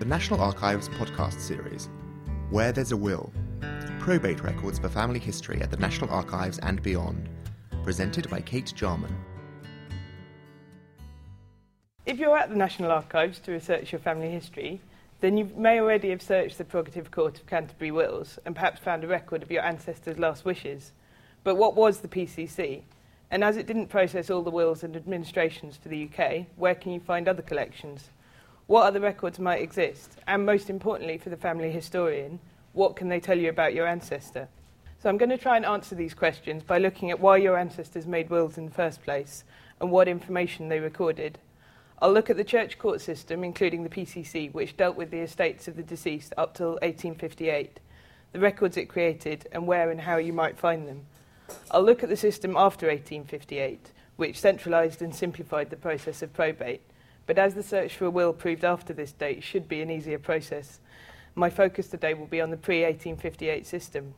the National Archives podcast series, Where There's a Will Probate Records for Family History at the National Archives and Beyond, presented by Kate Jarman. If you're at the National Archives to research your family history, then you may already have searched the Prerogative Court of Canterbury wills and perhaps found a record of your ancestors' last wishes. But what was the PCC? And as it didn't process all the wills and administrations for the UK, where can you find other collections? What other records might exist? And most importantly, for the family historian, what can they tell you about your ancestor? So I'm going to try and answer these questions by looking at why your ancestors made wills in the first place and what information they recorded. I'll look at the church court system, including the PCC, which dealt with the estates of the deceased up till 1858, the records it created, and where and how you might find them. I'll look at the system after 1858, which centralised and simplified the process of probate. But as the search for a will proved after this date should be an easier process, my focus today will be on the pre 1858 system.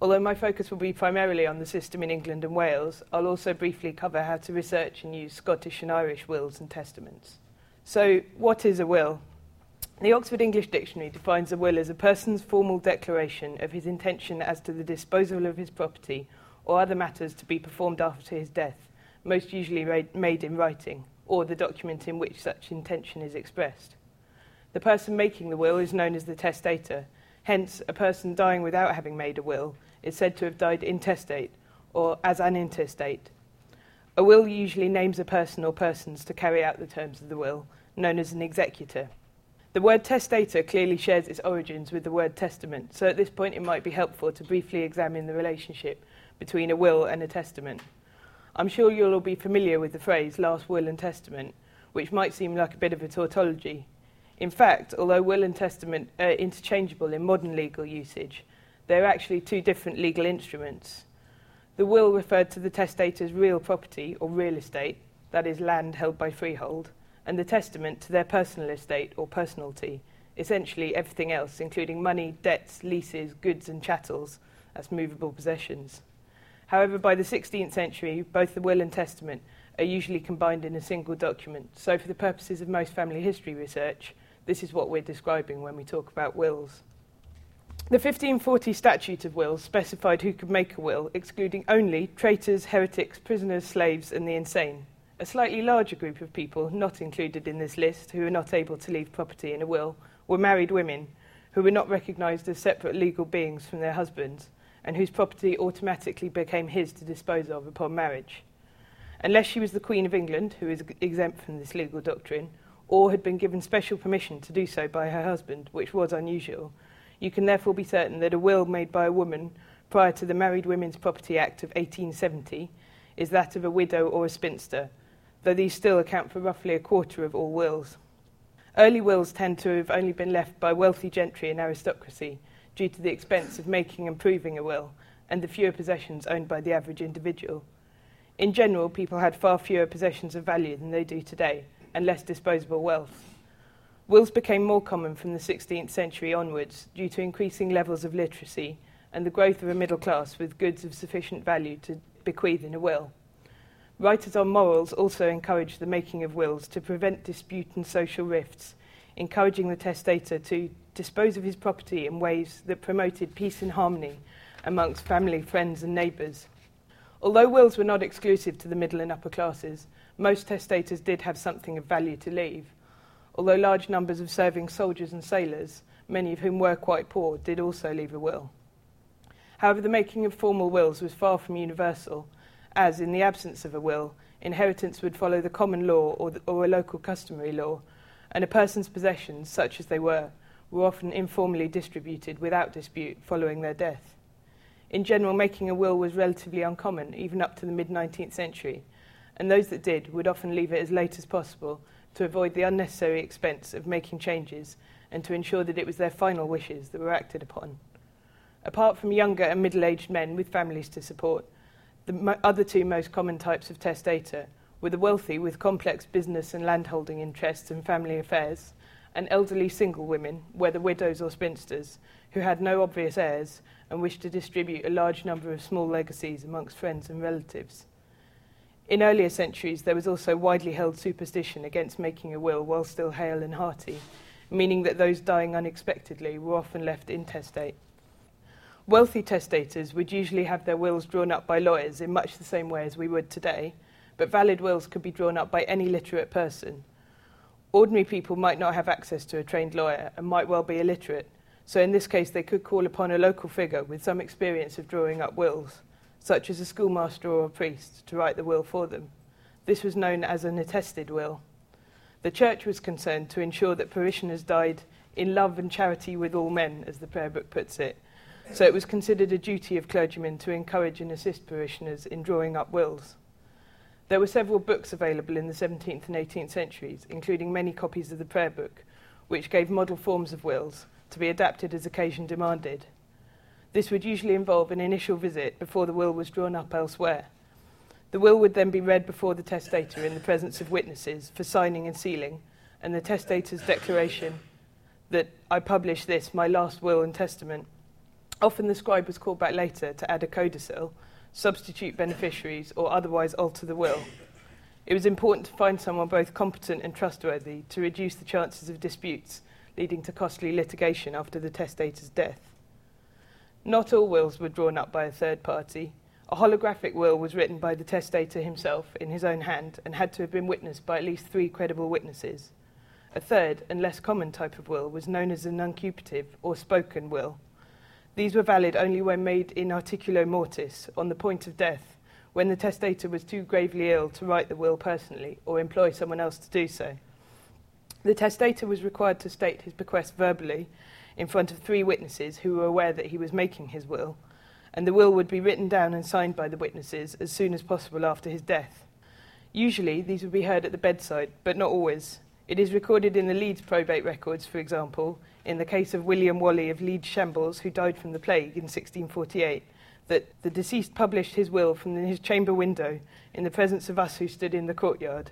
Although my focus will be primarily on the system in England and Wales, I'll also briefly cover how to research and use Scottish and Irish wills and testaments. So, what is a will? The Oxford English Dictionary defines a will as a person's formal declaration of his intention as to the disposal of his property or other matters to be performed after his death, most usually made in writing, or the document in which such intention is expressed. The person making the will is known as the testator. Hence, a person dying without having made a will is said to have died intestate or as an intestate. A will usually names a person or persons to carry out the terms of the will, known as an executor. The word testator clearly shares its origins with the word testament, so at this point it might be helpful to briefly examine the relationship between a will and a testament. I'm sure you'll all be familiar with the phrase last will and testament, which might seem like a bit of a tautology, in fact, although will and testament are interchangeable in modern legal usage, they're actually two different legal instruments. The will referred to the testator's real property or real estate, that is, land held by freehold, and the testament to their personal estate or personalty, essentially everything else, including money, debts, leases, goods, and chattels, as movable possessions. However, by the 16th century, both the will and testament are usually combined in a single document, so for the purposes of most family history research, this is what we're describing when we talk about wills. The 1540 Statute of Wills specified who could make a will, excluding only traitors, heretics, prisoners, slaves, and the insane. A slightly larger group of people, not included in this list, who were not able to leave property in a will, were married women, who were not recognised as separate legal beings from their husbands, and whose property automatically became his to dispose of upon marriage. Unless she was the Queen of England, who is exempt from this legal doctrine, or had been given special permission to do so by her husband, which was unusual, you can therefore be certain that a will made by a woman prior to the Married Women's Property Act of 1870 is that of a widow or a spinster, though these still account for roughly a quarter of all wills. Early wills tend to have only been left by wealthy gentry and aristocracy due to the expense of making and proving a will and the fewer possessions owned by the average individual. In general, people had far fewer possessions of value than they do today, and less disposable wealth. Wills became more common from the 16th century onwards due to increasing levels of literacy and the growth of a middle class with goods of sufficient value to bequeath in a will. Writers on morals also encouraged the making of wills to prevent dispute and social rifts, encouraging the testator to dispose of his property in ways that promoted peace and harmony amongst family, friends, and neighbours. Although wills were not exclusive to the middle and upper classes, most testators did have something of value to leave, although large numbers of serving soldiers and sailors, many of whom were quite poor, did also leave a will. However, the making of formal wills was far from universal, as, in the absence of a will, inheritance would follow the common law or, the, or a local customary law, and a person's possessions, such as they were, were often informally distributed without dispute following their death. In general, making a will was relatively uncommon, even up to the mid 19th century, and those that did would often leave it as late as possible to avoid the unnecessary expense of making changes and to ensure that it was their final wishes that were acted upon. Apart from younger and middle aged men with families to support, the mo- other two most common types of testator were the wealthy with complex business and landholding interests and family affairs, and elderly single women, whether widows or spinsters, who had no obvious heirs and wished to distribute a large number of small legacies amongst friends and relatives. In earlier centuries, there was also widely held superstition against making a will while still hale and hearty, meaning that those dying unexpectedly were often left intestate. Wealthy testators would usually have their wills drawn up by lawyers in much the same way as we would today, but valid wills could be drawn up by any literate person. Ordinary people might not have access to a trained lawyer and might well be illiterate, so in this case they could call upon a local figure with some experience of drawing up wills, such as a schoolmaster or a priest, to write the will for them. This was known as an attested will. The church was concerned to ensure that parishioners died in love and charity with all men, as the prayer book puts it. So it was considered a duty of clergymen to encourage and assist parishioners in drawing up wills. There were several books available in the 17th and 18th centuries, including many copies of the prayer book, which gave model forms of wills to be adapted as occasion demanded. This would usually involve an initial visit before the will was drawn up elsewhere. The will would then be read before the testator in the presence of witnesses for signing and sealing, and the testator's declaration that I publish this, my last will and testament. Often the scribe was called back later to add a codicil substitute beneficiaries, or otherwise alter the will. It was important to find someone both competent and trustworthy to reduce the chances of disputes leading to costly litigation after the testator's death. Not all wills were drawn up by a third party. A holographic will was written by the testator himself in his own hand and had to have been witnessed by at least three credible witnesses. A third and less common type of will was known as a nuncupative or spoken will. These were valid only when made in articulo mortis, on the point of death, when the testator was too gravely ill to write the will personally or employ someone else to do so. The testator was required to state his bequest verbally in front of three witnesses who were aware that he was making his will, and the will would be written down and signed by the witnesses as soon as possible after his death. Usually, these would be heard at the bedside, but not always. It is recorded in the Leeds probate records, for example, in the case of William Whalley of Leeds Shambles, who died from the plague in 1648, that the deceased published his will from his chamber window in the presence of us who stood in the courtyard.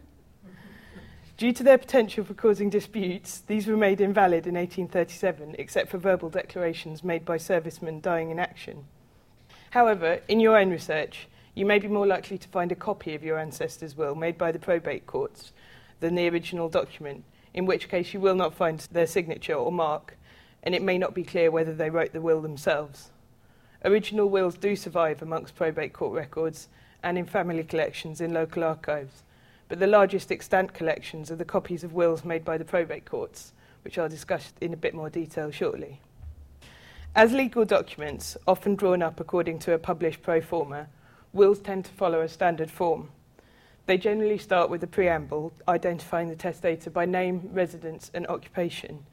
Due to their potential for causing disputes, these were made invalid in 1837, except for verbal declarations made by servicemen dying in action. However, in your own research, you may be more likely to find a copy of your ancestor's will made by the probate courts than the original document, in which case you will not find their signature or mark, and it may not be clear whether they wrote the will themselves. Original wills do survive amongst probate court records and in family collections in local archives, but the largest extant collections are the copies of wills made by the probate courts, which I'll discuss in a bit more detail shortly. As legal documents, often drawn up according to a published pro forma, wills tend to follow a standard form. They generally start with a preamble identifying the testator by name, residence, and occupation.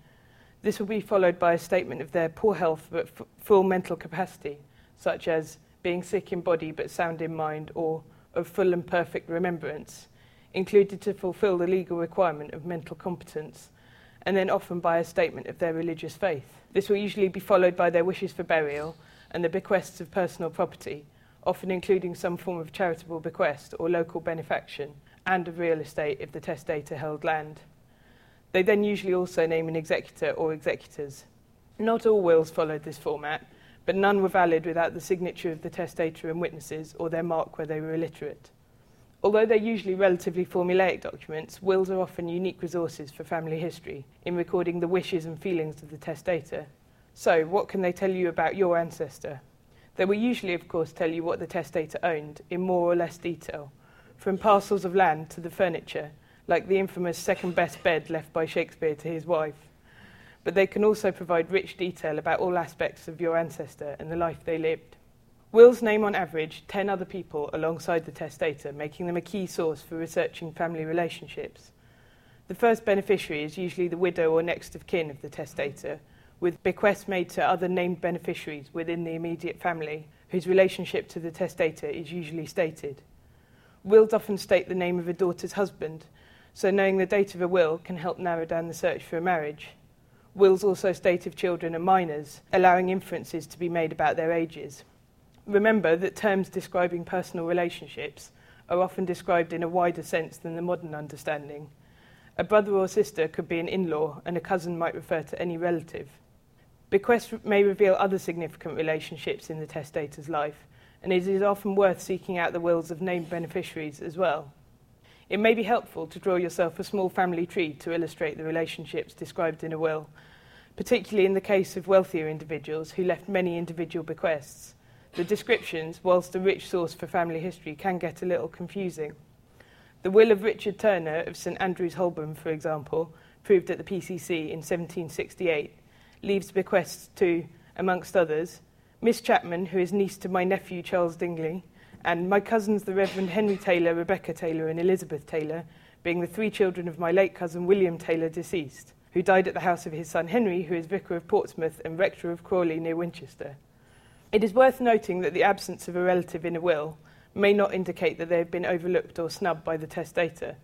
This will be followed by a statement of their poor health but f- full mental capacity, such as being sick in body but sound in mind, or of full and perfect remembrance, included to fulfill the legal requirement of mental competence, and then often by a statement of their religious faith. This will usually be followed by their wishes for burial and the bequests of personal property, often including some form of charitable bequest or local benefaction, and of real estate if the testator held land. They then usually also name an executor or executors. Not all wills followed this format, but none were valid without the signature of the testator and witnesses or their mark where they were illiterate. Although they're usually relatively formulaic documents, wills are often unique resources for family history in recording the wishes and feelings of the testator. So, what can they tell you about your ancestor? They will usually, of course, tell you what the testator owned in more or less detail, from parcels of land to the furniture, like the infamous second best bed left by Shakespeare to his wife. But they can also provide rich detail about all aspects of your ancestor and the life they lived. Wills name on average 10 other people alongside the testator, making them a key source for researching family relationships. The first beneficiary is usually the widow or next of kin of the testator, with bequests made to other named beneficiaries within the immediate family whose relationship to the testator is usually stated. Wills often state the name of a daughter's husband, so knowing the date of a will can help narrow down the search for a marriage. Wills also state if children are minors, allowing inferences to be made about their ages. Remember that terms describing personal relationships are often described in a wider sense than the modern understanding. A brother or sister could be an in law, and a cousin might refer to any relative. Bequests may reveal other significant relationships in the testator's life, and it is often worth seeking out the wills of named beneficiaries as well. It may be helpful to draw yourself a small family tree to illustrate the relationships described in a will, particularly in the case of wealthier individuals who left many individual bequests. The descriptions, whilst a rich source for family history, can get a little confusing. The will of Richard Turner of St Andrews Holborn, for example, proved at the PCC in 1768, leaves bequests to, amongst others, Miss Chapman, who is niece to my nephew Charles Dingley, and my cousins, the Reverend Henry Taylor, Rebecca Taylor, and Elizabeth Taylor, being the three children of my late cousin William Taylor, deceased, who died at the house of his son Henry, who is Vicar of Portsmouth and Rector of Crawley near Winchester. It is worth noting that the absence of a relative in a will may not indicate that they have been overlooked or snubbed by the testator.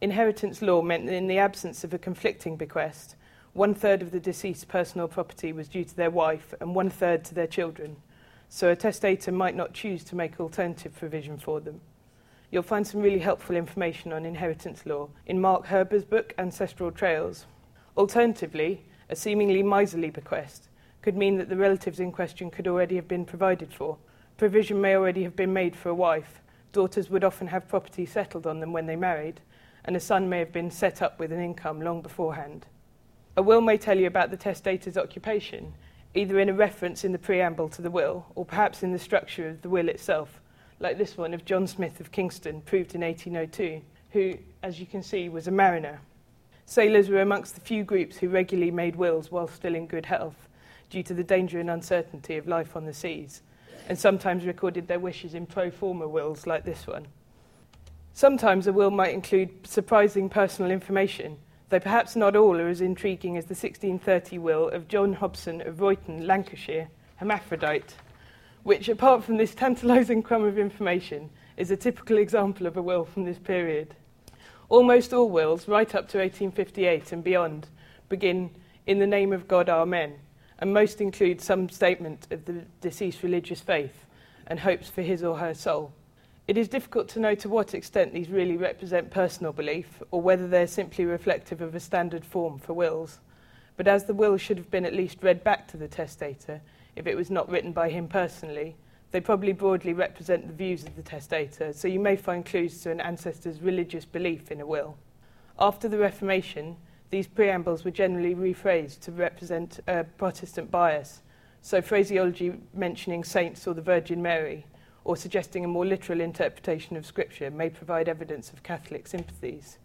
Inheritance law meant that in the absence of a conflicting bequest, One third of the deceased's personal property was due to their wife and one third to their children, so a testator might not choose to make alternative provision for them. You'll find some really helpful information on inheritance law in Mark Herber's book Ancestral Trails. Alternatively, a seemingly miserly bequest could mean that the relatives in question could already have been provided for. Provision may already have been made for a wife. Daughters would often have property settled on them when they married, and a son may have been set up with an income long beforehand. A will may tell you about the testator's occupation either in a reference in the preamble to the will or perhaps in the structure of the will itself, like this one of John Smith of Kingston, proved in 1802, who, as you can see, was a mariner. Sailors were amongst the few groups who regularly made wills while still in good health, due to the danger and uncertainty of life on the seas, and sometimes recorded their wishes in pro forma wills like this one. Sometimes a will might include surprising personal information, though perhaps not all are as intriguing as the 1630 will of John Hobson of Royton, Lancashire, hermaphrodite, which, apart from this tantalising crumb of information, is a typical example of a will from this period. Almost all wills, right up to 1858 and beyond, begin in the name of God, Amen, and most include some statement of the deceased's religious faith and hopes for his or her soul. It is difficult to know to what extent these really represent personal belief or whether they're simply reflective of a standard form for wills. But as the will should have been at least read back to the testator, if it was not written by him personally, they probably broadly represent the views of the testator, so you may find clues to an ancestor's religious belief in a will. After the Reformation, these preambles were generally rephrased to represent a Protestant bias, so phraseology mentioning saints or the Virgin Mary or suggesting a more literal interpretation of Scripture may provide evidence of Catholic sympathies.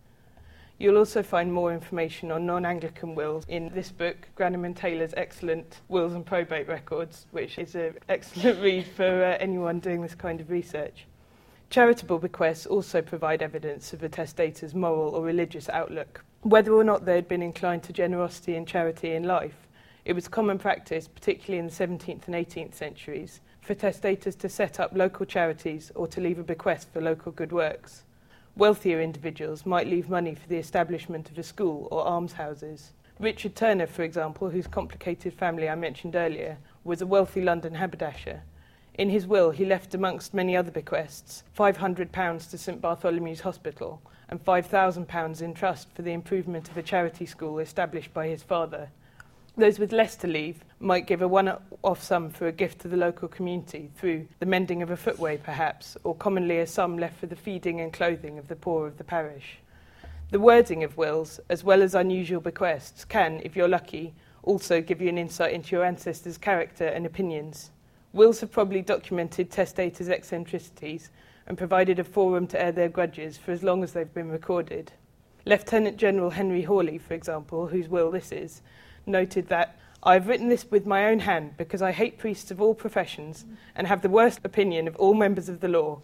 You'll also find more information on non Anglican wills in this book, Grannum and Taylor's excellent Wills and Probate Records, which is an excellent read for uh, anyone doing this kind of research. Charitable bequests also provide evidence of a testator's moral or religious outlook. Whether or not they had been inclined to generosity and charity in life, it was common practice, particularly in the 17th and 18th centuries, for testators to set up local charities or to leave a bequest for local good works. Wealthier individuals might leave money for the establishment of a school or almshouses. Richard Turner, for example, whose complicated family I mentioned earlier, was a wealthy London haberdasher. In his will, he left, amongst many other bequests, £500 to St Bartholomew's Hospital and £5,000 in trust for the improvement of a charity school established by his father. Those with less to leave might give a one off sum for a gift to the local community through the mending of a footway, perhaps, or commonly a sum left for the feeding and clothing of the poor of the parish. The wording of wills, as well as unusual bequests, can, if you're lucky, also give you an insight into your ancestors' character and opinions. Wills have probably documented testators' eccentricities and provided a forum to air their grudges for as long as they've been recorded. Lieutenant General Henry Hawley, for example, whose will this is, noted that I've written this with my own hand because I hate priests of all professions and have the worst opinion of all members of the law.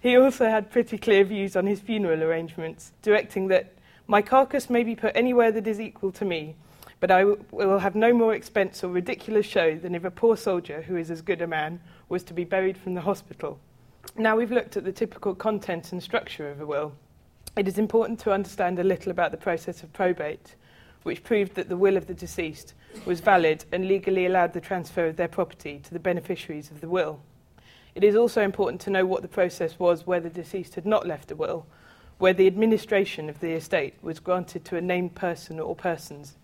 He also had pretty clear views on his funeral arrangements, directing that my carcass may be put anywhere that is equal to me, but I will have no more expense or ridiculous show than if a poor soldier, who is as good a man, was to be buried from the hospital. Now we've looked at the typical content and structure of a will. It is important to understand a little about the process of probate which proved that the will of the deceased was valid and legally allowed the transfer of their property to the beneficiaries of the will. It is also important to know what the process was where the deceased had not left a will, where the administration of the estate was granted to a named person or persons,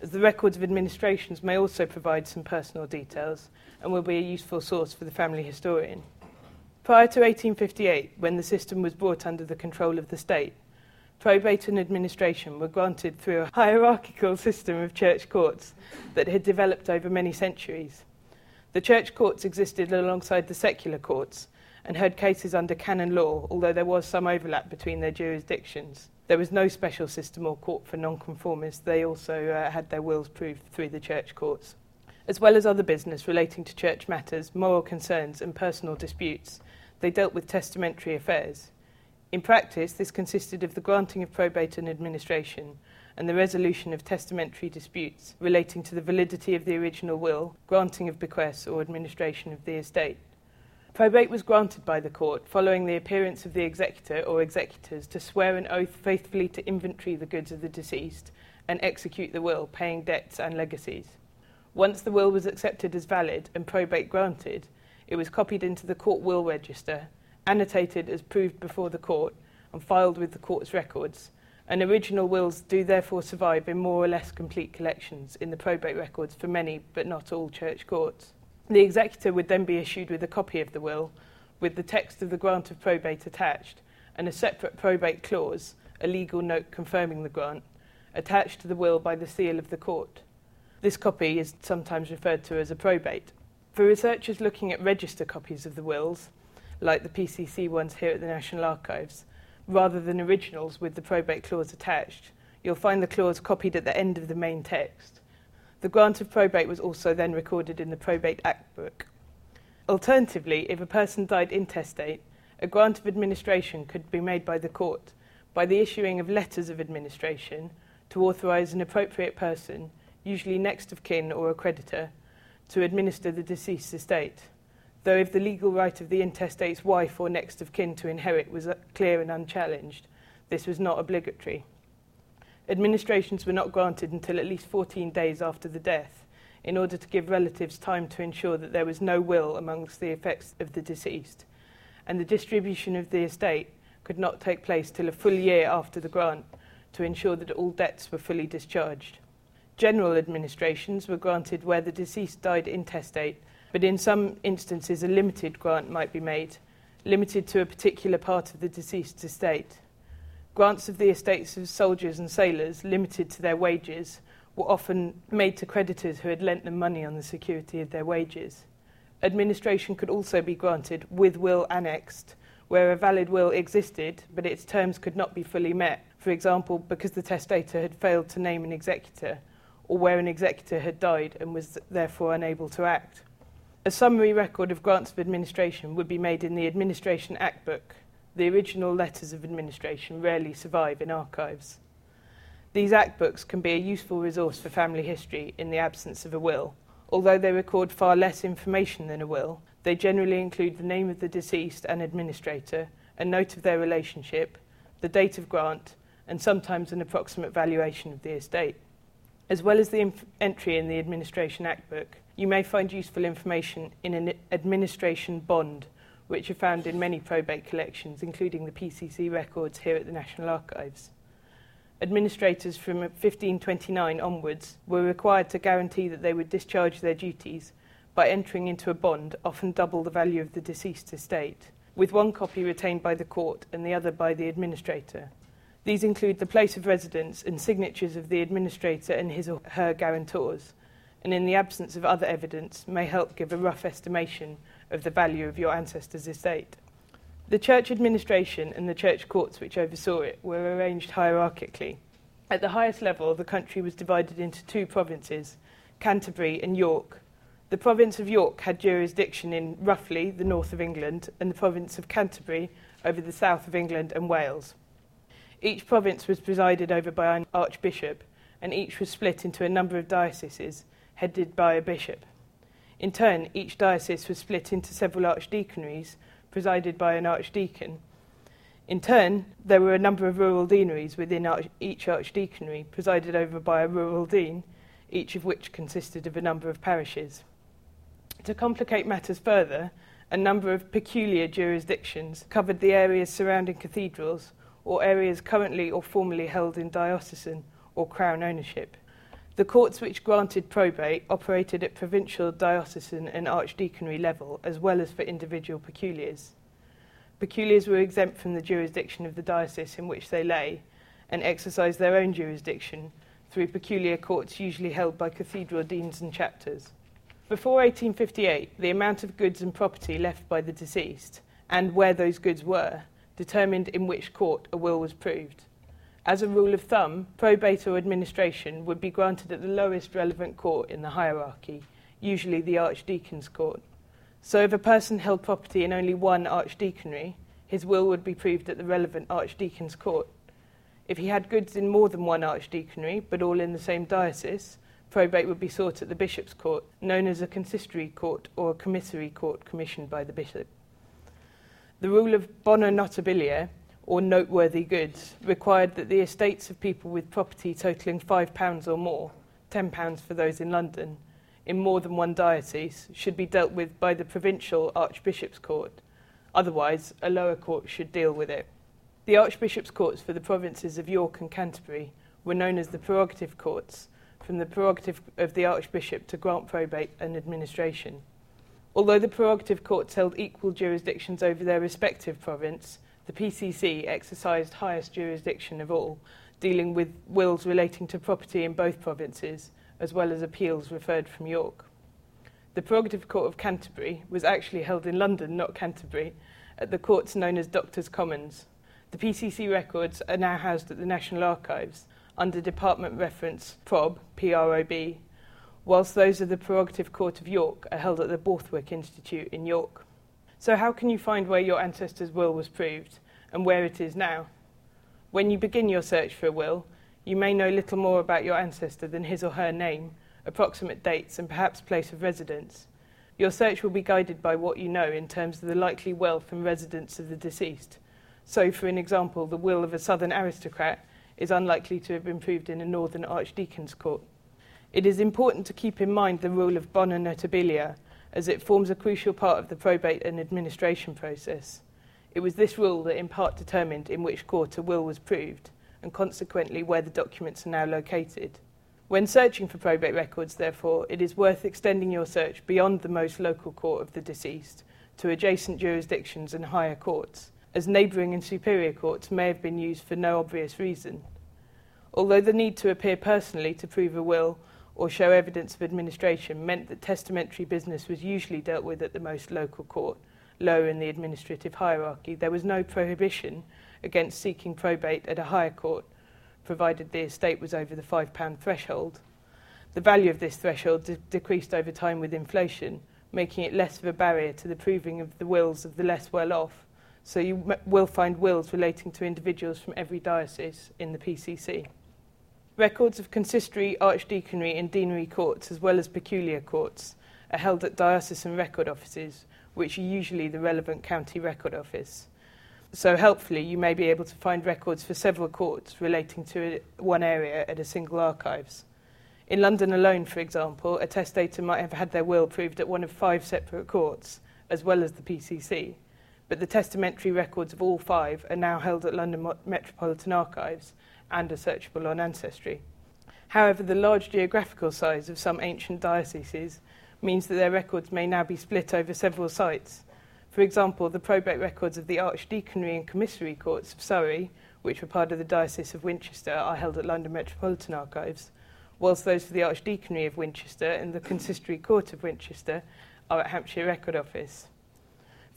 as the records of administrations may also provide some personal details and will be a useful source for the family historian. Prior to 1858, when the system was brought under the control of the state, probate and administration were granted through a hierarchical system of church courts that had developed over many centuries. The church courts existed alongside the secular courts and heard cases under canon law, although there was some overlap between their jurisdictions. There was no special system or court for nonconformists. They also uh, had their wills proved through the church courts. As well as other business relating to church matters, moral concerns, and personal disputes, they dealt with testamentary affairs. In practice, this consisted of the granting of probate and administration and the resolution of testamentary disputes relating to the validity of the original will, granting of bequests, or administration of the estate. Probate was granted by the court following the appearance of the executor or executors to swear an oath faithfully to inventory the goods of the deceased and execute the will, paying debts and legacies. Once the will was accepted as valid and probate granted, it was copied into the court will register annotated as proved before the court and filed with the court's records, and original wills do therefore survive in more or less complete collections in the probate records for many but not all church courts. The executor would then be issued with a copy of the will, with the text of the grant of probate attached, and a separate probate clause, a legal note confirming the grant, attached to the will by the seal of the court. This copy is sometimes referred to as a probate. For researchers looking at register copies of the wills, like the PCC ones here at the National Archives, rather than originals with the probate clause attached. You'll find the clause copied at the end of the main text. The grant of probate was also then recorded in the Probate Act book. Alternatively, if a person died intestate, a grant of administration could be made by the court by the issuing of letters of administration to authorise an appropriate person, usually next of kin or a creditor, to administer the deceased's estate though if the legal right of the intestate's wife or next of kin to inherit was uh, clear and unchallenged, this was not obligatory. Administrations were not granted until at least 14 days after the death, in order to give relatives time to ensure that there was no will amongst the effects of the deceased, and the distribution of the estate could not take place till a full year after the grant to ensure that all debts were fully discharged. General administrations were granted where the deceased died intestate but in some instances a limited grant might be made, limited to a particular part of the deceased's estate. Grants of the estates of soldiers and sailors, limited to their wages, were often made to creditors who had lent them money on the security of their wages. Administration could also be granted with will annexed, where a valid will existed, but its terms could not be fully met, for example, because the testator had failed to name an executor, or where an executor had died and was therefore unable to act. A summary record of grants of administration would be made in the Administration Act Book. The original letters of administration rarely survive in archives. These Act Books can be a useful resource for family history in the absence of a will. Although they record far less information than a will, they generally include the name of the deceased and administrator, a note of their relationship, the date of grant, and sometimes an approximate valuation of the estate. As well as the inf- entry in the Administration Act Book, you may find useful information in an administration bond, which are found in many probate collections, including the PCC records here at the National Archives. Administrators from 1529 onwards were required to guarantee that they would discharge their duties by entering into a bond, often double the value of the deceased estate, with one copy retained by the court and the other by the administrator. These include the place of residence and signatures of the administrator and his or her guarantors, and in the absence of other evidence may help give a rough estimation of the value of your ancestor's estate. The church administration and the church courts which oversaw it were arranged hierarchically. At the highest level, the country was divided into two provinces, Canterbury and York. The province of York had jurisdiction in roughly the north of England, and the province of Canterbury over the south of England and Wales. Each province was presided over by an archbishop, and each was split into a number of dioceses, headed by a bishop. In turn, each diocese was split into several archdeaconries, presided by an archdeacon. In turn, there were a number of rural deaneries within arch- each archdeaconry, presided over by a rural dean, each of which consisted of a number of parishes. To complicate matters further, a number of peculiar jurisdictions covered the areas surrounding cathedrals or areas currently or formerly held in diocesan or crown ownership. The courts which granted probate operated at provincial, diocesan, and archdeaconry level, as well as for individual peculiars. peculiars were exempt from the jurisdiction of the diocese in which they lay and exercised their own jurisdiction through peculiar courts usually held by cathedral deans and chapters. Before 1858, the amount of goods and property left by the deceased and where those goods were determined in which court a will was proved. As a rule of thumb, probate or administration would be granted at the lowest relevant court in the hierarchy, usually the Archdeacon's Court. So if a person held property in only one archdeaconry, his will would be proved at the relevant archdeacon's court. If he had goods in more than one archdeaconry, but all in the same diocese, probate would be sought at the bishop's court, known as a consistory court or a commissary court commissioned by the bishop. The rule of bona notabilia, or noteworthy goods, required that the estates of people with property totalling £5 or more, £10 for those in London, in more than one diocese should be dealt with by the provincial Archbishop's Court. Otherwise, a lower court should deal with it. The Archbishop's Courts for the provinces of York and Canterbury were known as the prerogative courts, from the prerogative of the Archbishop to grant probate and administration. Although the prerogative courts held equal jurisdictions over their respective province, the PCC exercised highest jurisdiction of all, dealing with wills relating to property in both provinces as well as appeals referred from York. The Prerogative Court of Canterbury was actually held in London, not Canterbury, at the courts known as Doctors' Commons. The PCC records are now housed at the National Archives under Department Reference PROB, PROB, whilst those of the Prerogative Court of York are held at the Borthwick Institute in York. So, how can you find where your ancestor's will was proved and where it is now? When you begin your search for a will, you may know little more about your ancestor than his or her name, approximate dates, and perhaps place of residence. Your search will be guided by what you know in terms of the likely wealth and residence of the deceased. So, for an example, the will of a southern aristocrat is unlikely to have been proved in a northern archdeacon's court. It is important to keep in mind the rule of bona notabilia, as it forms a crucial part of the probate and administration process. It was this rule that in part determined in which court a will was proved and consequently where the documents are now located. When searching for probate records, therefore, it is worth extending your search beyond the most local court of the deceased to adjacent jurisdictions and higher courts, as neighbouring and superior courts may have been used for no obvious reason. Although the need to appear personally to prove a will or show evidence of administration meant that testamentary business was usually dealt with at the most local court, lower in the administrative hierarchy, there was no prohibition against seeking probate at a higher court, provided the estate was over the £5 threshold. The value of this threshold de- decreased over time with inflation, making it less of a barrier to the proving of the wills of the less well off. So you m- will find wills relating to individuals from every diocese in the PCC. Records of consistory, archdeaconry, and deanery courts, as well as peculiar courts, are held at diocesan record offices, which are usually the relevant county record office. So, helpfully, you may be able to find records for several courts relating to one area at a single archives. In London alone, for example, a testator might have had their will proved at one of five separate courts, as well as the PCC, but the testamentary records of all five are now held at London Metropolitan Archives and are searchable on Ancestry. However, the large geographical size of some ancient dioceses means that their records may now be split over several sites, for example, the probate records of the Archdeaconry and Commissary Courts of Surrey, which were part of the Diocese of Winchester, are held at London Metropolitan Archives, whilst those for the Archdeaconry of Winchester and the Consistory Court of Winchester are at Hampshire Record Office.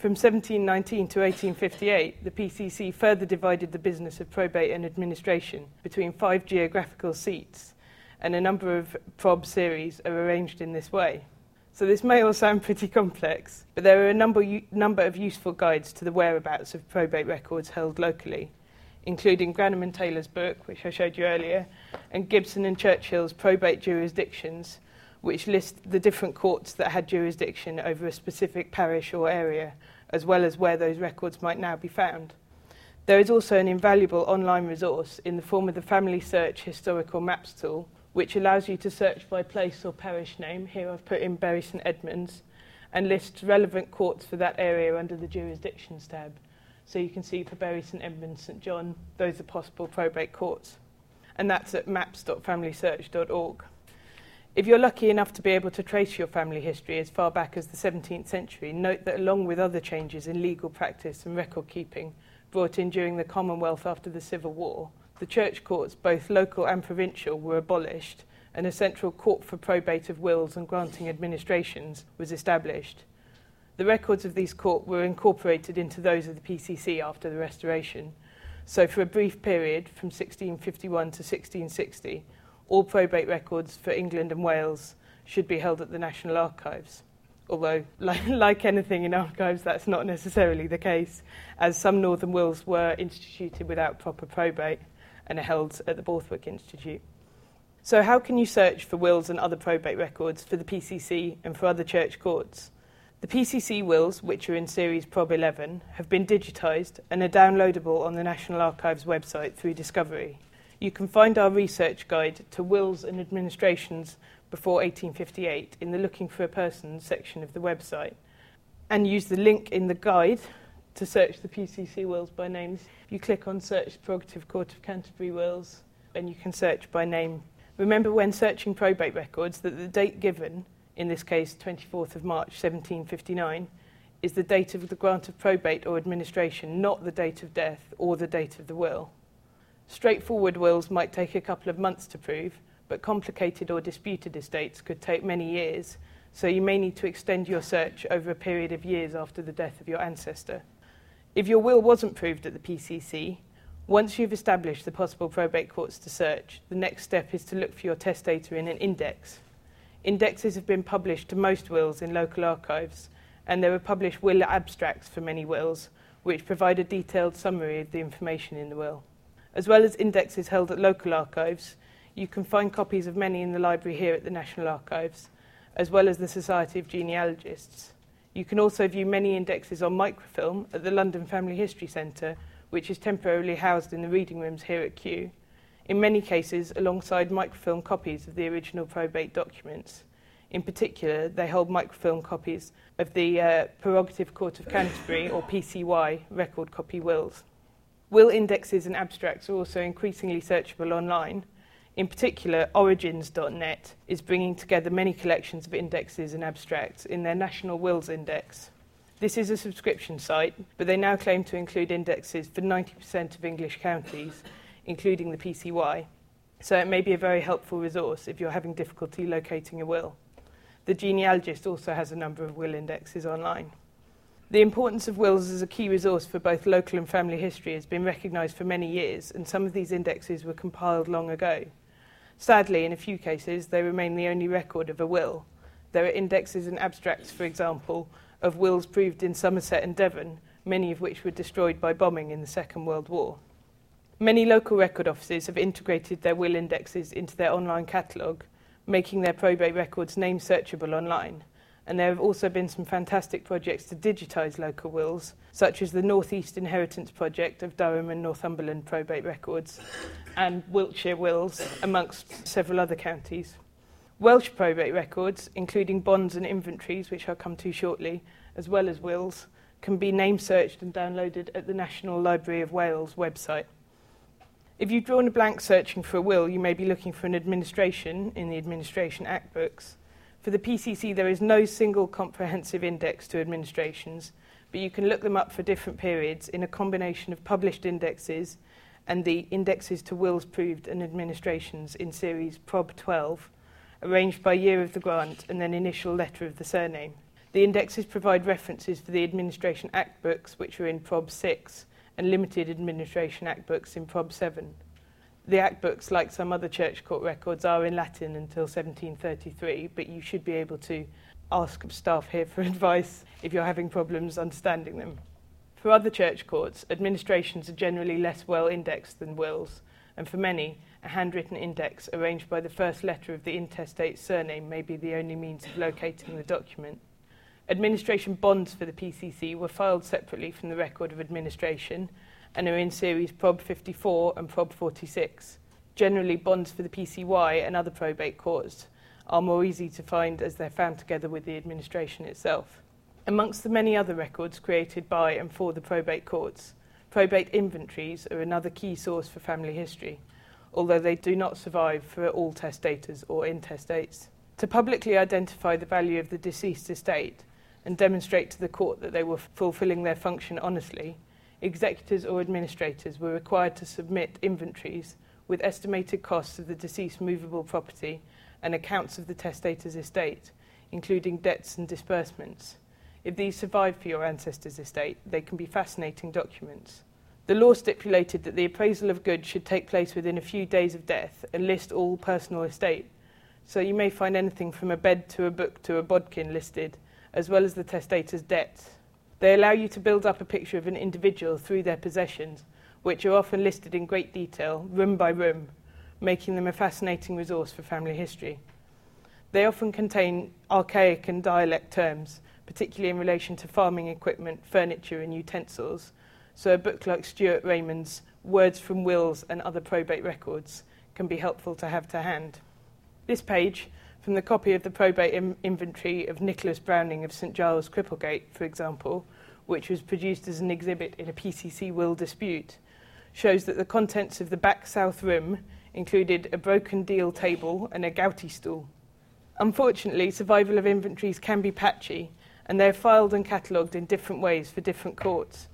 From 1719 to 1858, the PCC further divided the business of probate and administration between five geographical seats, and a number of prob series are arranged in this way. So this may all sound pretty complex, but there are a number, number of useful guides to the whereabouts of probate records held locally, including Grannum and Taylor's book, which I showed you earlier, and Gibson and Churchill's Probate Jurisdictions, which list the different courts that had jurisdiction over a specific parish or area, as well as where those records might now be found. There is also an invaluable online resource in the form of the Family Search Historical Maps tool, which allows you to search by place or parish name. Here I've put in Bury St Edmunds and lists relevant courts for that area under the jurisdictions tab. So you can see for Bury St Edmunds, St John, those are possible probate courts. And that's at maps.familysearch.org. If you're lucky enough to be able to trace your family history as far back as the 17th century, note that along with other changes in legal practice and record keeping brought in during the Commonwealth after the Civil War, the church courts, both local and provincial, were abolished, and a central court for probate of wills and granting administrations was established. The records of these courts were incorporated into those of the PCC after the Restoration. So, for a brief period from 1651 to 1660, all probate records for England and Wales should be held at the National Archives. Although, like, like anything in archives, that's not necessarily the case, as some Northern wills were instituted without proper probate and are held at the Borthwick Institute. So, how can you search for wills and other probate records for the PCC and for other church courts? The PCC wills, which are in series Prob 11, have been digitised and are downloadable on the National Archives website through Discovery you can find our research guide to wills and administrations before 1858 in the Looking for a Person section of the website and use the link in the guide to search the PCC wills by names. You click on Search Prerogative Court of Canterbury wills and you can search by name. Remember when searching probate records that the date given, in this case 24th of March 1759, is the date of the grant of probate or administration, not the date of death or the date of the will. Straightforward wills might take a couple of months to prove, but complicated or disputed estates could take many years, so you may need to extend your search over a period of years after the death of your ancestor. If your will wasn't proved at the PCC, once you've established the possible probate courts to search, the next step is to look for your testator in an index. Indexes have been published to most wills in local archives, and there are published will abstracts for many wills, which provide a detailed summary of the information in the will as well as indexes held at local archives. You can find copies of many in the library here at the National Archives, as well as the Society of Genealogists. You can also view many indexes on microfilm at the London Family History Centre, which is temporarily housed in the reading rooms here at Kew, in many cases alongside microfilm copies of the original probate documents. In particular, they hold microfilm copies of the uh, Prerogative Court of Canterbury, or PCY, record copy wills. Will indexes and abstracts are also increasingly searchable online. In particular, Origins.net is bringing together many collections of indexes and abstracts in their National Wills Index. This is a subscription site, but they now claim to include indexes for 90% of English counties, including the PCY, so it may be a very helpful resource if you're having difficulty locating a will. The genealogist also has a number of will indexes online. The importance of wills as a key resource for both local and family history has been recognised for many years, and some of these indexes were compiled long ago. Sadly, in a few cases, they remain the only record of a will. There are indexes and abstracts, for example, of wills proved in Somerset and Devon, many of which were destroyed by bombing in the Second World War. Many local record offices have integrated their will indexes into their online catalogue, making their probate records name searchable online and there have also been some fantastic projects to digitise local wills, such as the North East Inheritance Project of Durham and Northumberland probate records, and Wiltshire wills, amongst several other counties. Welsh probate records, including bonds and inventories, which I'll come to shortly, as well as wills, can be name searched and downloaded at the National Library of Wales website. If you've drawn a blank searching for a will, you may be looking for an administration in the Administration Act books For the PCC, there is no single comprehensive index to administrations, but you can look them up for different periods in a combination of published indexes and the indexes to wills proved and administrations in series Prob 12, arranged by year of the grant and then initial letter of the surname. The indexes provide references for the Administration Act books, which are in Prob 6, and Limited Administration Act books in Prob 7. The Act books, like some other church court records, are in Latin until 1733, but you should be able to ask staff here for advice if you're having problems understanding them. For other church courts, administrations are generally less well indexed than wills, and for many, a handwritten index arranged by the first letter of the intestate's surname may be the only means of locating the document. Administration bonds for the PCC were filed separately from the record of administration and are in series Prob 54 and Prob 46. Generally, bonds for the PCY and other probate courts are more easy to find as they're found together with the administration itself. Amongst the many other records created by and for the probate courts, probate inventories are another key source for family history, although they do not survive for all testators or intestates. To publicly identify the value of the deceased estate and demonstrate to the court that they were fulfilling their function honestly, executors or administrators were required to submit inventories with estimated costs of the deceased movable property and accounts of the testator's estate, including debts and disbursements. If these survive for your ancestor's estate, they can be fascinating documents. The law stipulated that the appraisal of goods should take place within a few days of death and list all personal estate. So you may find anything from a bed to a book to a bodkin listed, as well as the testator's debts. They allow you to build up a picture of an individual through their possessions, which are often listed in great detail, room by room, making them a fascinating resource for family history. They often contain archaic and dialect terms, particularly in relation to farming equipment, furniture, and utensils. So, a book like Stuart Raymond's Words from Wills and Other Probate Records can be helpful to have to hand. This page, from the copy of the probate Im- inventory of Nicholas Browning of St Giles, Cripplegate, for example, which was produced as an exhibit in a PCC will dispute, shows that the contents of the back south room included a broken deal table and a gouty stool. Unfortunately, survival of inventories can be patchy, and they're filed and catalogued in different ways for different courts.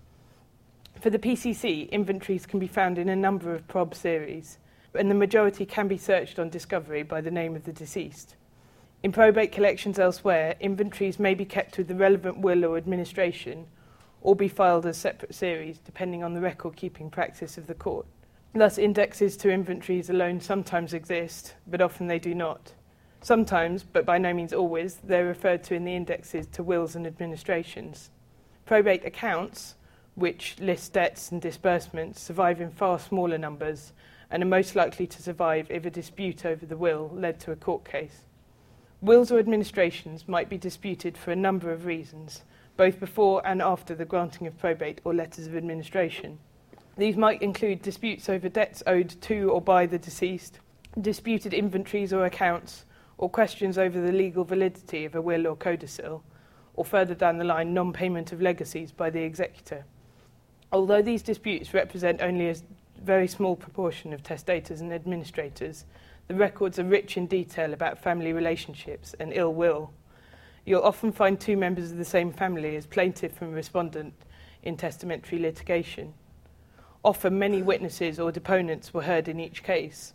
For the PCC, inventories can be found in a number of prob series, and the majority can be searched on discovery by the name of the deceased. In probate collections elsewhere, inventories may be kept with the relevant will or administration, or be filed as separate series, depending on the record keeping practice of the court. Thus, indexes to inventories alone sometimes exist, but often they do not. Sometimes, but by no means always, they're referred to in the indexes to wills and administrations. Probate accounts, which list debts and disbursements, survive in far smaller numbers and are most likely to survive if a dispute over the will led to a court case. Wills or administrations might be disputed for a number of reasons, both before and after the granting of probate or letters of administration. These might include disputes over debts owed to or by the deceased, disputed inventories or accounts, or questions over the legal validity of a will or codicil, or further down the line, non payment of legacies by the executor. Although these disputes represent only a very small proportion of testators and administrators, the records are rich in detail about family relationships and ill will. You'll often find two members of the same family as plaintiff and respondent in testamentary litigation. Often, many witnesses or deponents were heard in each case,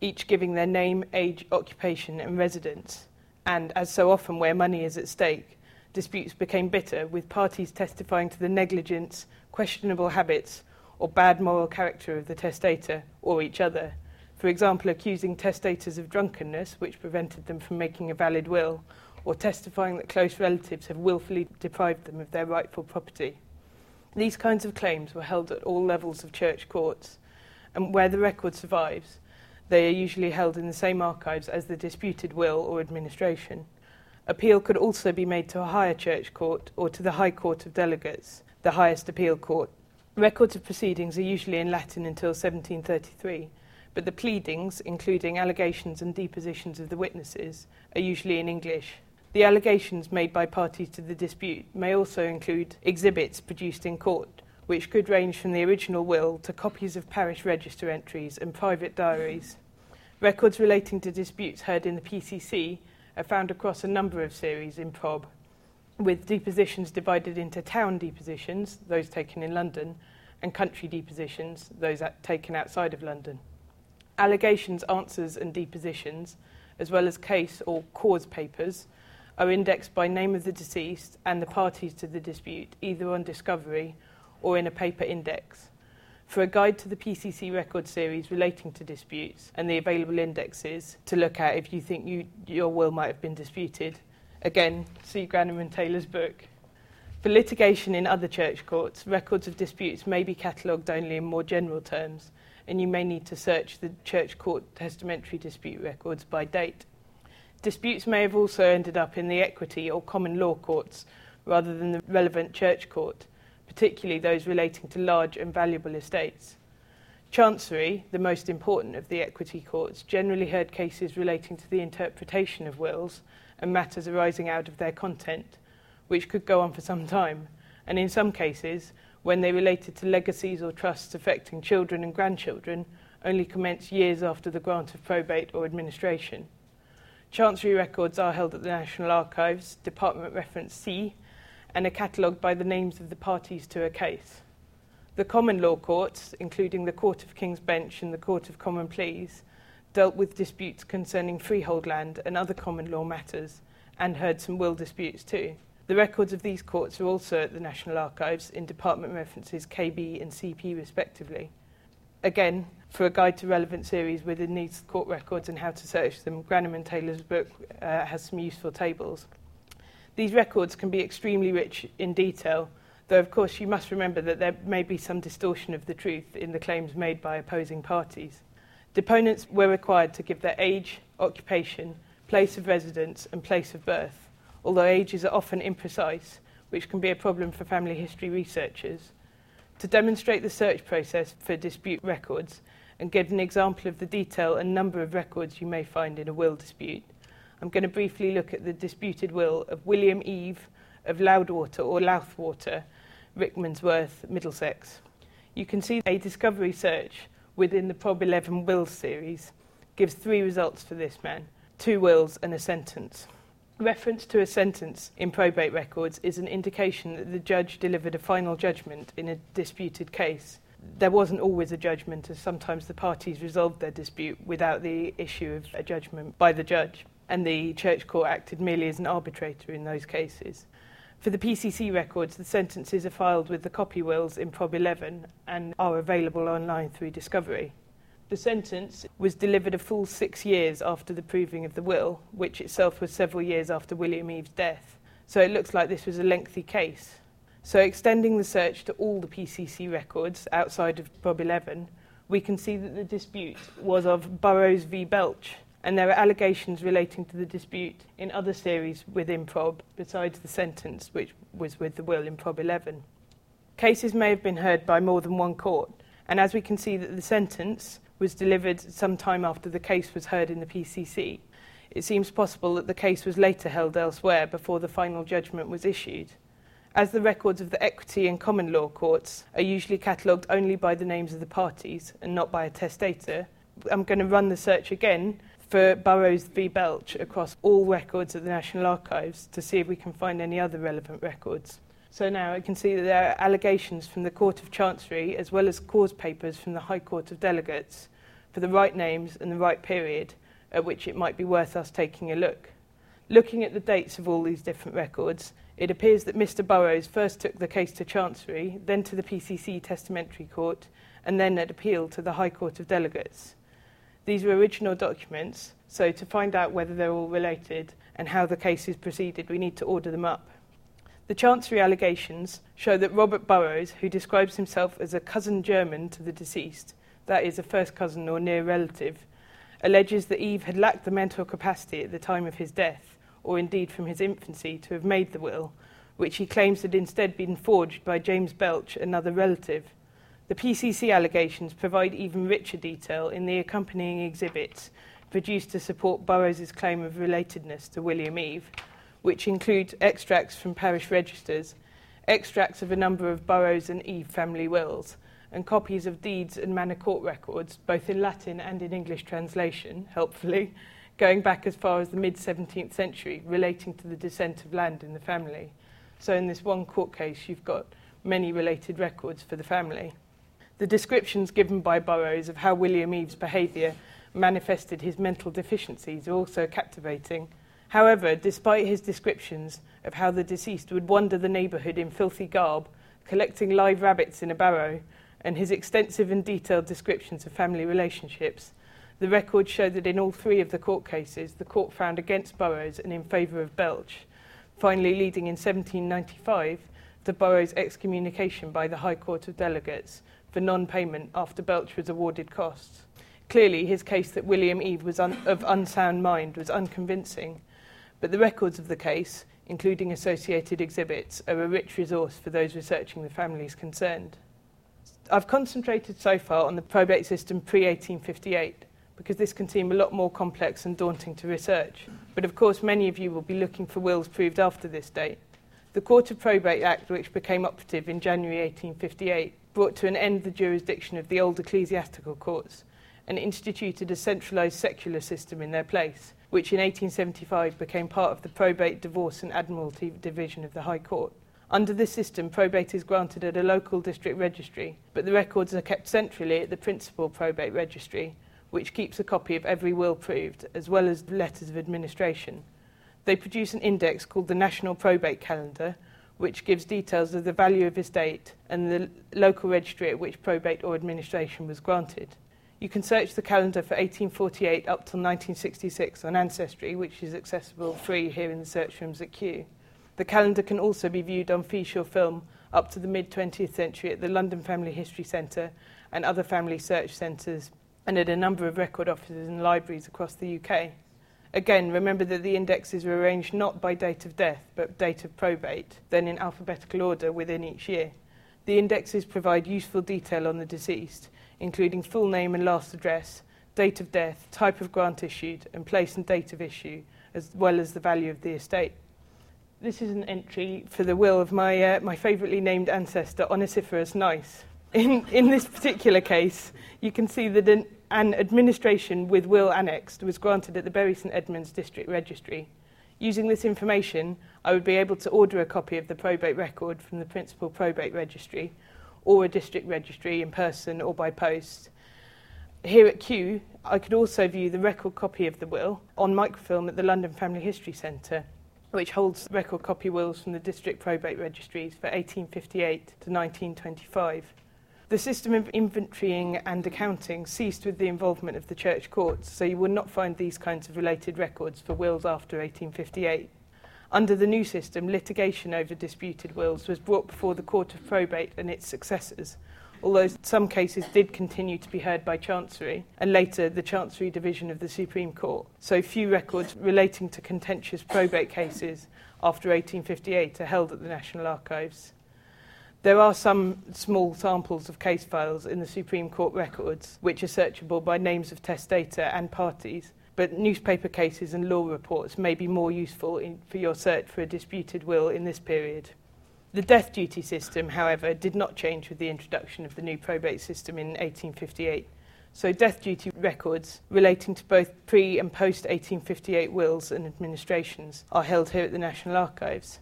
each giving their name, age, occupation, and residence. And, as so often where money is at stake, disputes became bitter, with parties testifying to the negligence, questionable habits, or bad moral character of the testator or each other. For example, accusing testators of drunkenness, which prevented them from making a valid will, or testifying that close relatives have willfully deprived them of their rightful property. These kinds of claims were held at all levels of church courts, and where the record survives, they are usually held in the same archives as the disputed will or administration. Appeal could also be made to a higher church court or to the High Court of Delegates, the highest appeal court. Records of proceedings are usually in Latin until 1733, but the pleadings, including allegations and depositions of the witnesses, are usually in English. The allegations made by parties to the dispute may also include exhibits produced in court, which could range from the original will to copies of parish register entries and private diaries. Records relating to disputes heard in the PCC are found across a number of series in Prob, with depositions divided into town depositions, those taken in London, and country depositions, those at, taken outside of London. Allegations, answers, and depositions, as well as case or cause papers, are indexed by name of the deceased and the parties to the dispute, either on discovery or in a paper index. For a guide to the PCC record series relating to disputes and the available indexes to look at if you think you, your will might have been disputed, again, see Grannum and Taylor's book. For litigation in other church courts, records of disputes may be catalogued only in more general terms, and you may need to search the church court testamentary dispute records by date. Disputes may have also ended up in the equity or common law courts rather than the relevant church court, particularly those relating to large and valuable estates. Chancery, the most important of the equity courts, generally heard cases relating to the interpretation of wills and matters arising out of their content, which could go on for some time, and in some cases, when they related to legacies or trusts affecting children and grandchildren, only commenced years after the grant of probate or administration. Chancery records are held at the National Archives, Department Reference C, and are catalogued by the names of the parties to a case. The common law courts, including the Court of King's Bench and the Court of Common Pleas, dealt with disputes concerning freehold land and other common law matters, and heard some will disputes too. The records of these courts are also at the National Archives in department references KB and CP respectively. Again, for a guide to relevant series within these court records and how to search them, Grannum and Taylor's book uh, has some useful tables. These records can be extremely rich in detail, though of course you must remember that there may be some distortion of the truth in the claims made by opposing parties. Deponents were required to give their age, occupation, place of residence, and place of birth, although ages are often imprecise, which can be a problem for family history researchers. To demonstrate the search process for dispute records and give an example of the detail and number of records you may find in a will dispute, I'm going to briefly look at the disputed will of William Eve of Loudwater or Louthwater, Rickmansworth, Middlesex. You can see a discovery search within the Prob 11 Wills series gives three results for this man two wills and a sentence. Reference to a sentence in probate records is an indication that the judge delivered a final judgment in a disputed case. There wasn't always a judgment, as sometimes the parties resolved their dispute without the issue of a judgment by the judge, and the church court acted merely as an arbitrator in those cases. For the PCC records, the sentences are filed with the copy wills in Prob 11 and are available online through Discovery. The sentence was delivered a full six years after the proving of the will, which itself was several years after William Eve's death. So it looks like this was a lengthy case. So, extending the search to all the PCC records outside of Prob 11, we can see that the dispute was of Burrows v. Belch, and there are allegations relating to the dispute in other series within Prob, besides the sentence, which was with the will in Prob 11. Cases may have been heard by more than one court, and as we can see that the sentence was delivered some time after the case was heard in the PCC, it seems possible that the case was later held elsewhere before the final judgment was issued. As the records of the equity and common law courts are usually catalogued only by the names of the parties and not by a testator, I'm going to run the search again for Burrows v. Belch across all records at the National Archives to see if we can find any other relevant records. So now I can see that there are allegations from the Court of Chancery as well as cause papers from the High Court of Delegates for the right names and the right period at which it might be worth us taking a look. Looking at the dates of all these different records, it appears that Mr. Burrows first took the case to Chancery, then to the PCC Testamentary Court, and then at appeal to the High Court of Delegates. These were original documents, so to find out whether they're all related and how the case is proceeded, we need to order them up. The Chancery allegations show that Robert Burrows, who describes himself as a cousin German to the deceased, that is, a first cousin or near relative, alleges that Eve had lacked the mental capacity at the time of his death, or indeed from his infancy, to have made the will, which he claims had instead been forged by James Belch, another relative. The PCC allegations provide even richer detail in the accompanying exhibits produced to support Burrows' claim of relatedness to William Eve, which include extracts from parish registers, extracts of a number of Burrows and Eve family wills, and copies of deeds and manor court records, both in Latin and in English translation, helpfully, going back as far as the mid 17th century, relating to the descent of land in the family. So, in this one court case, you've got many related records for the family. The descriptions given by Burrows of how William Eve's behaviour manifested his mental deficiencies are also captivating. However, despite his descriptions of how the deceased would wander the neighbourhood in filthy garb, collecting live rabbits in a barrow, and his extensive and detailed descriptions of family relationships, the records show that in all three of the court cases, the court found against Burrows and in favour of Belch, finally leading in 1795 to Burrows' excommunication by the High Court of Delegates for non-payment after Belch was awarded costs. Clearly, his case that William Eve was un- of unsound mind was unconvincing, but the records of the case, including associated exhibits, are a rich resource for those researching the families concerned. I've concentrated so far on the probate system pre 1858 because this can seem a lot more complex and daunting to research. But of course, many of you will be looking for wills proved after this date. The Court of Probate Act, which became operative in January 1858, brought to an end the jurisdiction of the old ecclesiastical courts and instituted a centralised secular system in their place, which in 1875 became part of the Probate, Divorce and Admiralty Division of the High Court. Under this system, probate is granted at a local district registry, but the records are kept centrally at the principal probate registry, which keeps a copy of every will proved, as well as letters of administration. They produce an index called the National Probate Calendar, which gives details of the value of estate and the local registry at which probate or administration was granted. You can search the calendar for 1848 up till 1966 on Ancestry, which is accessible free here in the search rooms at Kew. The calendar can also be viewed on feature film up to the mid 20th century at the London Family History Centre and other family search centres, and at a number of record offices and libraries across the UK. Again, remember that the indexes are arranged not by date of death, but date of probate, then in alphabetical order within each year. The indexes provide useful detail on the deceased, including full name and last address, date of death, type of grant issued, and place and date of issue, as well as the value of the estate. This is an entry for the will of my, uh, my favouritely named ancestor, Onesiphorus Nice. In, in this particular case, you can see that an, an administration with will annexed was granted at the Bury St Edmunds District Registry. Using this information, I would be able to order a copy of the probate record from the Principal Probate Registry or a district registry in person or by post. Here at Kew, I could also view the record copy of the will on microfilm at the London Family History Centre, which holds record copy wills from the district probate registries for 1858 to 1925. The system of inventorying and accounting ceased with the involvement of the church courts, so you will not find these kinds of related records for wills after 1858. Under the new system, litigation over disputed wills was brought before the Court of Probate and its successors, although some cases did continue to be heard by Chancery, and later the Chancery Division of the Supreme Court. So few records relating to contentious probate cases after 1858 are held at the National Archives. There are some small samples of case files in the Supreme Court records which are searchable by names of testator and parties, but newspaper cases and law reports may be more useful in, for your search for a disputed will in this period. The death duty system, however, did not change with the introduction of the new probate system in 1858. So death duty records relating to both pre and post 1858 wills and administrations are held here at the National Archives.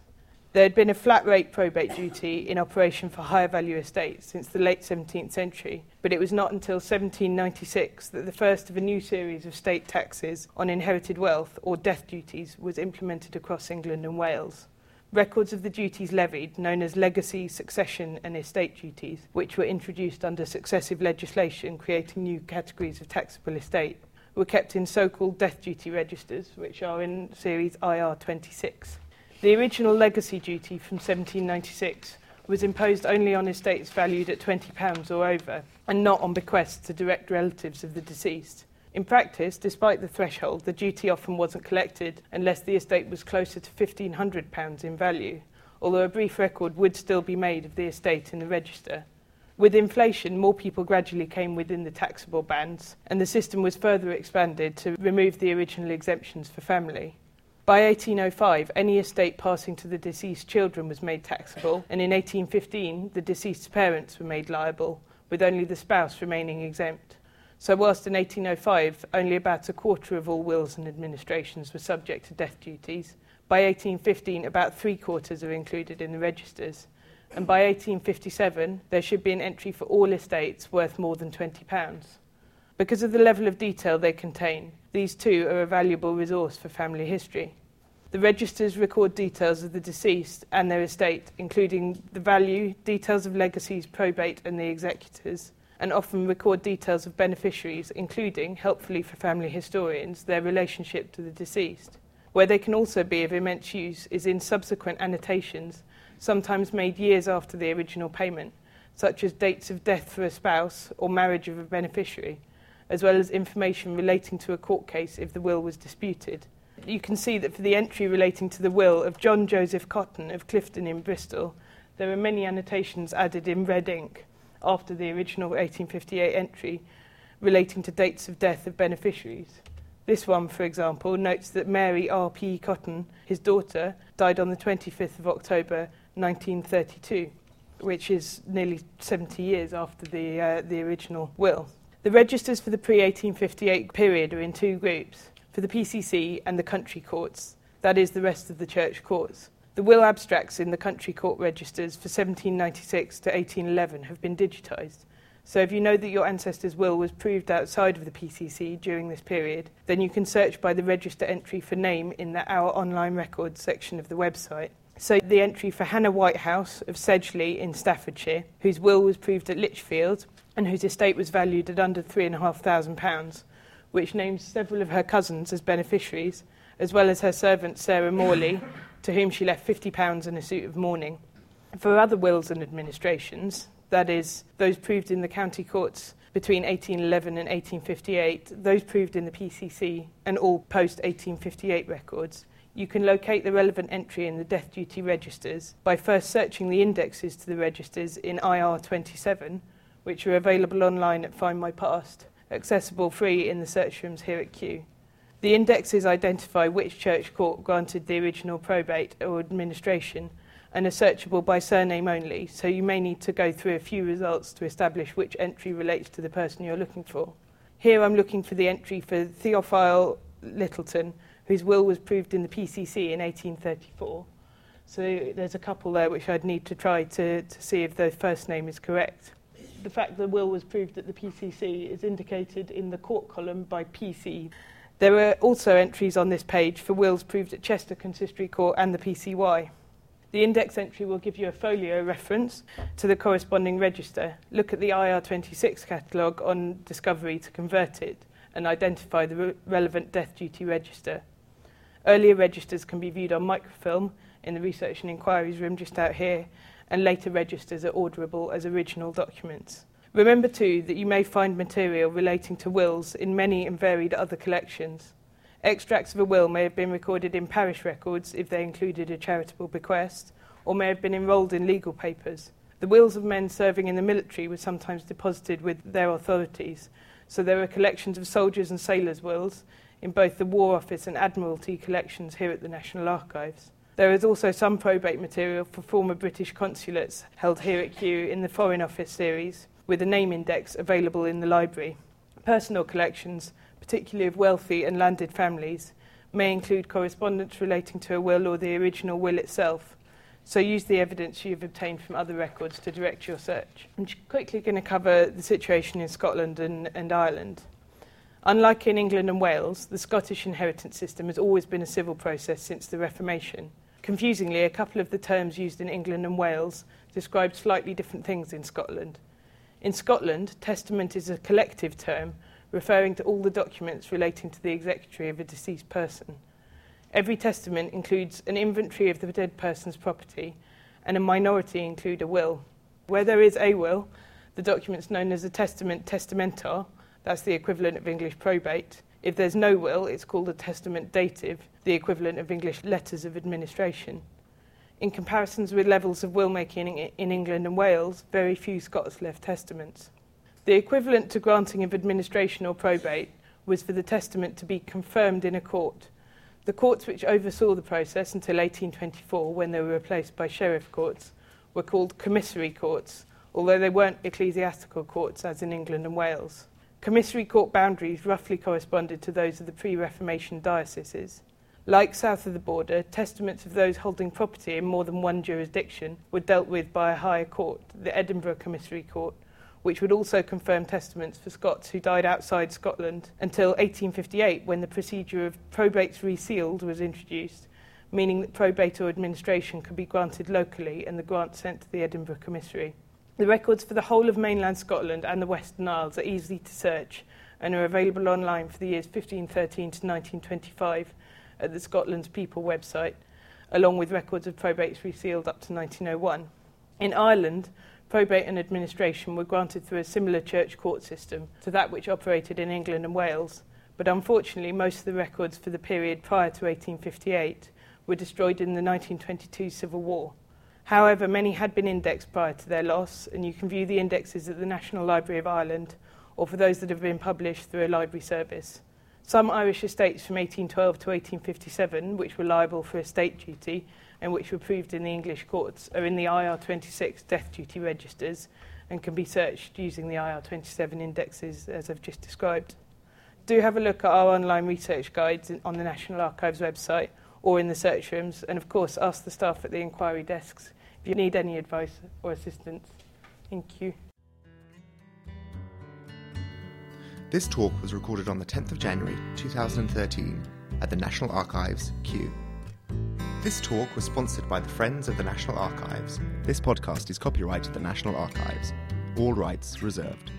There had been a flat rate probate duty in operation for higher value estates since the late 17th century, but it was not until 1796 that the first of a new series of state taxes on inherited wealth, or death duties, was implemented across England and Wales. Records of the duties levied, known as legacy, succession, and estate duties, which were introduced under successive legislation creating new categories of taxable estate, were kept in so called death duty registers, which are in series IR 26. The original legacy duty from 1796 was imposed only on estates valued at £20 or over, and not on bequests to direct relatives of the deceased. In practice, despite the threshold, the duty often wasn't collected unless the estate was closer to £1,500 in value, although a brief record would still be made of the estate in the register. With inflation, more people gradually came within the taxable bands, and the system was further expanded to remove the original exemptions for family. By 1805, any estate passing to the deceased children was made taxable, and in 1815, the deceased's parents were made liable, with only the spouse remaining exempt. So, whilst in 1805 only about a quarter of all wills and administrations were subject to death duties, by 1815 about three quarters are included in the registers, and by 1857 there should be an entry for all estates worth more than £20. Because of the level of detail they contain, these too are a valuable resource for family history. The registers record details of the deceased and their estate, including the value, details of legacies, probate, and the executors, and often record details of beneficiaries, including, helpfully for family historians, their relationship to the deceased. Where they can also be of immense use is in subsequent annotations, sometimes made years after the original payment, such as dates of death for a spouse or marriage of a beneficiary as well as information relating to a court case if the will was disputed. You can see that for the entry relating to the will of John Joseph Cotton of Clifton in Bristol, there are many annotations added in red ink after the original 1858 entry relating to dates of death of beneficiaries. This one, for example, notes that Mary R.P. Cotton, his daughter, died on the 25th of October 1932, which is nearly 70 years after the, uh, the original will. The registers for the pre 1858 period are in two groups. for the PCC and the country courts, that is, the rest of the church courts. The will abstracts in the country court registers for 1796 to 1811 have been digitised. So if you know that your ancestor's will was proved outside of the PCC during this period, then you can search by the register entry for name in the Our Online Records section of the website. So the entry for Hannah Whitehouse of Sedgley in Staffordshire, whose will was proved at Lichfield and whose estate was valued at under £3,500, which names several of her cousins as beneficiaries, as well as her servant Sarah Morley, to whom she left £50 and a suit of mourning. For other wills and administrations, that is, those proved in the county courts between 1811 and 1858, those proved in the PCC, and all post 1858 records, you can locate the relevant entry in the death duty registers by first searching the indexes to the registers in IR 27, which are available online at Find My Past, accessible free in the search rooms here at Kew. The indexes identify which church court granted the original probate or administration and are searchable by surname only, so you may need to go through a few results to establish which entry relates to the person you're looking for. Here I'm looking for the entry for Theophile Littleton, whose will was proved in the PCC in 1834. So there's a couple there which I'd need to try to, to see if the first name is correct. The fact the will was proved at the PCC is indicated in the court column by PC. There are also entries on this page for wills proved at Chester Consistory Court and the PCY. The index entry will give you a folio reference to the corresponding register. Look at the IR26 catalogue on discovery to convert it and identify the re- relevant death duty register. Earlier registers can be viewed on microfilm in the Research and Inquiries room just out here, and later registers are orderable as original documents. Remember too that you may find material relating to wills in many and varied other collections. Extracts of a will may have been recorded in parish records if they included a charitable bequest, or may have been enrolled in legal papers. The wills of men serving in the military were sometimes deposited with their authorities, so there are collections of soldiers' and sailors' wills in both the War Office and Admiralty collections here at the National Archives. There is also some probate material for former British consulates held here at Kew in the Foreign Office series, with a name index available in the library. Personal collections, particularly of wealthy and landed families, may include correspondence relating to a will or the original will itself. So use the evidence you've obtained from other records to direct your search. I'm quickly going to cover the situation in Scotland and, and Ireland. Unlike in England and Wales, the Scottish inheritance system has always been a civil process since the Reformation. Confusingly, a couple of the terms used in England and Wales describe slightly different things in Scotland. In Scotland, testament is a collective term referring to all the documents relating to the executory of a deceased person. Every testament includes an inventory of the dead person's property, and a minority include a will. Where there is a will, the document's known as a testament testamentar, that's the equivalent of English probate. If there's no will, it's called a testament dative, the equivalent of English letters of administration. In comparisons with levels of will making in England and Wales, very few Scots left testaments. The equivalent to granting of administration or probate was for the testament to be confirmed in a court. The courts which oversaw the process until 1824, when they were replaced by sheriff courts, were called commissary courts, although they weren't ecclesiastical courts as in England and Wales. Commissary court boundaries roughly corresponded to those of the pre Reformation dioceses. Like south of the border, testaments of those holding property in more than one jurisdiction were dealt with by a higher court, the Edinburgh Commissary Court, which would also confirm testaments for Scots who died outside Scotland until 1858 when the procedure of probates resealed was introduced, meaning that probate or administration could be granted locally and the grant sent to the Edinburgh Commissary. The records for the whole of mainland Scotland and the Western Isles are easy to search and are available online for the years 1513 to 1925 at the Scotland's People website, along with records of probates resealed up to 1901. In Ireland, probate and administration were granted through a similar church court system to that which operated in England and Wales, but unfortunately most of the records for the period prior to 1858 were destroyed in the 1922 Civil War. However, many had been indexed prior to their loss, and you can view the indexes at the National Library of Ireland or for those that have been published through a library service. Some Irish estates from 1812 to 1857, which were liable for estate duty and which were proved in the English courts, are in the IR26 death duty registers and can be searched using the IR27 indexes as I've just described. do have a look at our online research guides on the National Archives website or in the search rooms, and of course, ask the staff at the inquiry desks if you need any advice or assistance. Thank you. This talk was recorded on the 10th of January 2013 at the National Archives, Kew. This talk was sponsored by the Friends of the National Archives. This podcast is copyrighted the National Archives. All rights reserved.